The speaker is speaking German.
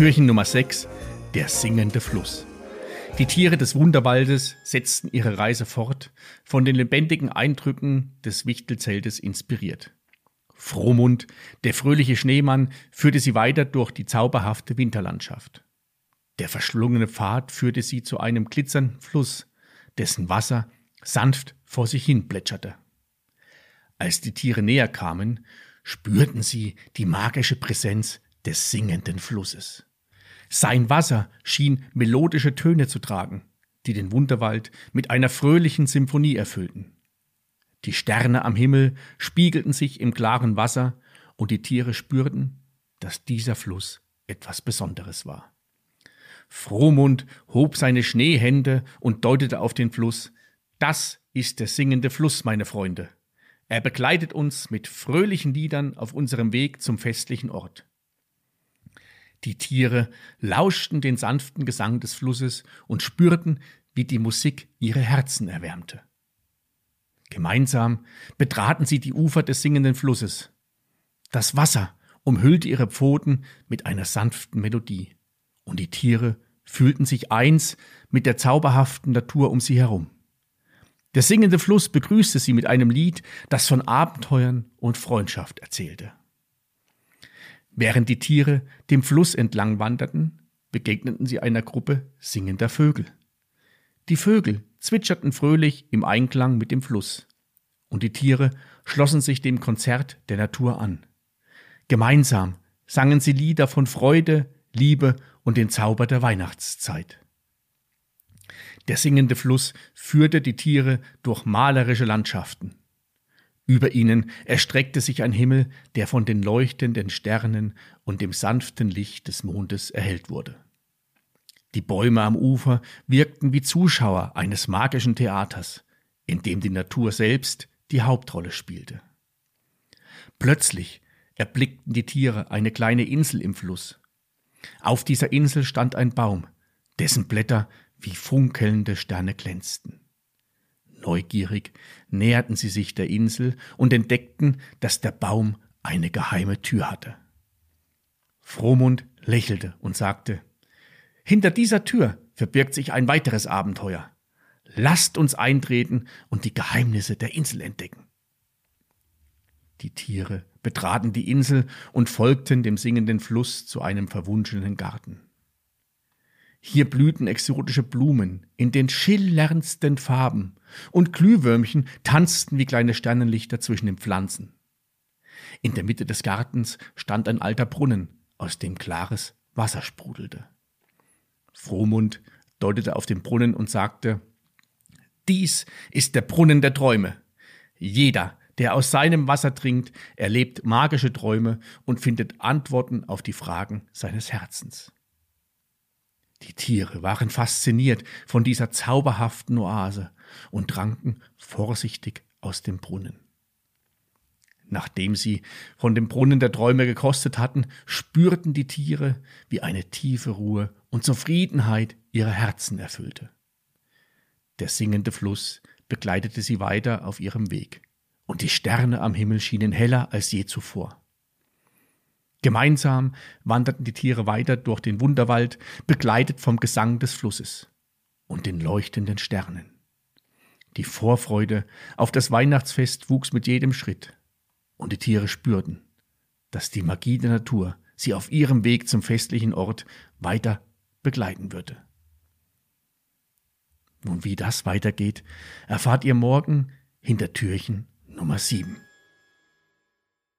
Türchen Nummer 6, der singende Fluss. Die Tiere des Wunderwaldes setzten ihre Reise fort, von den lebendigen Eindrücken des Wichtelzeltes inspiriert. Frohmund, der fröhliche Schneemann, führte sie weiter durch die zauberhafte Winterlandschaft. Der verschlungene Pfad führte sie zu einem glitzernden Fluss, dessen Wasser sanft vor sich hin plätscherte. Als die Tiere näher kamen, spürten sie die magische Präsenz des singenden Flusses. Sein Wasser schien melodische Töne zu tragen, die den Wunderwald mit einer fröhlichen Symphonie erfüllten. Die Sterne am Himmel spiegelten sich im klaren Wasser, und die Tiere spürten, dass dieser Fluss etwas Besonderes war. Frohmund hob seine Schneehände und deutete auf den Fluss. Das ist der singende Fluss, meine Freunde. Er begleitet uns mit fröhlichen Liedern auf unserem Weg zum festlichen Ort. Die Tiere lauschten den sanften Gesang des Flusses und spürten, wie die Musik ihre Herzen erwärmte. Gemeinsam betraten sie die Ufer des singenden Flusses. Das Wasser umhüllte ihre Pfoten mit einer sanften Melodie, und die Tiere fühlten sich eins mit der zauberhaften Natur um sie herum. Der singende Fluss begrüßte sie mit einem Lied, das von Abenteuern und Freundschaft erzählte. Während die Tiere dem Fluss entlang wanderten, begegneten sie einer Gruppe singender Vögel. Die Vögel zwitscherten fröhlich im Einklang mit dem Fluss, und die Tiere schlossen sich dem Konzert der Natur an. Gemeinsam sangen sie Lieder von Freude, Liebe und den Zauber der Weihnachtszeit. Der singende Fluss führte die Tiere durch malerische Landschaften. Über ihnen erstreckte sich ein Himmel, der von den leuchtenden Sternen und dem sanften Licht des Mondes erhellt wurde. Die Bäume am Ufer wirkten wie Zuschauer eines magischen Theaters, in dem die Natur selbst die Hauptrolle spielte. Plötzlich erblickten die Tiere eine kleine Insel im Fluss. Auf dieser Insel stand ein Baum, dessen Blätter wie funkelnde Sterne glänzten. Neugierig näherten sie sich der Insel und entdeckten, dass der Baum eine geheime Tür hatte. Frohmund lächelte und sagte Hinter dieser Tür verbirgt sich ein weiteres Abenteuer. Lasst uns eintreten und die Geheimnisse der Insel entdecken. Die Tiere betraten die Insel und folgten dem singenden Fluss zu einem verwunschenen Garten. Hier blühten exotische Blumen in den schillerndsten Farben, und Glühwürmchen tanzten wie kleine Sternenlichter zwischen den Pflanzen. In der Mitte des Gartens stand ein alter Brunnen, aus dem klares Wasser sprudelte. Frohmund deutete auf den Brunnen und sagte Dies ist der Brunnen der Träume. Jeder, der aus seinem Wasser trinkt, erlebt magische Träume und findet Antworten auf die Fragen seines Herzens. Die Tiere waren fasziniert von dieser zauberhaften Oase und tranken vorsichtig aus dem Brunnen. Nachdem sie von dem Brunnen der Träume gekostet hatten, spürten die Tiere, wie eine tiefe Ruhe und Zufriedenheit ihre Herzen erfüllte. Der singende Fluss begleitete sie weiter auf ihrem Weg, und die Sterne am Himmel schienen heller als je zuvor. Gemeinsam wanderten die Tiere weiter durch den Wunderwald, begleitet vom Gesang des Flusses und den leuchtenden Sternen. Die Vorfreude auf das Weihnachtsfest wuchs mit jedem Schritt, und die Tiere spürten, dass die Magie der Natur sie auf ihrem Weg zum festlichen Ort weiter begleiten würde. Nun, wie das weitergeht, erfahrt ihr morgen hinter Türchen Nummer 7.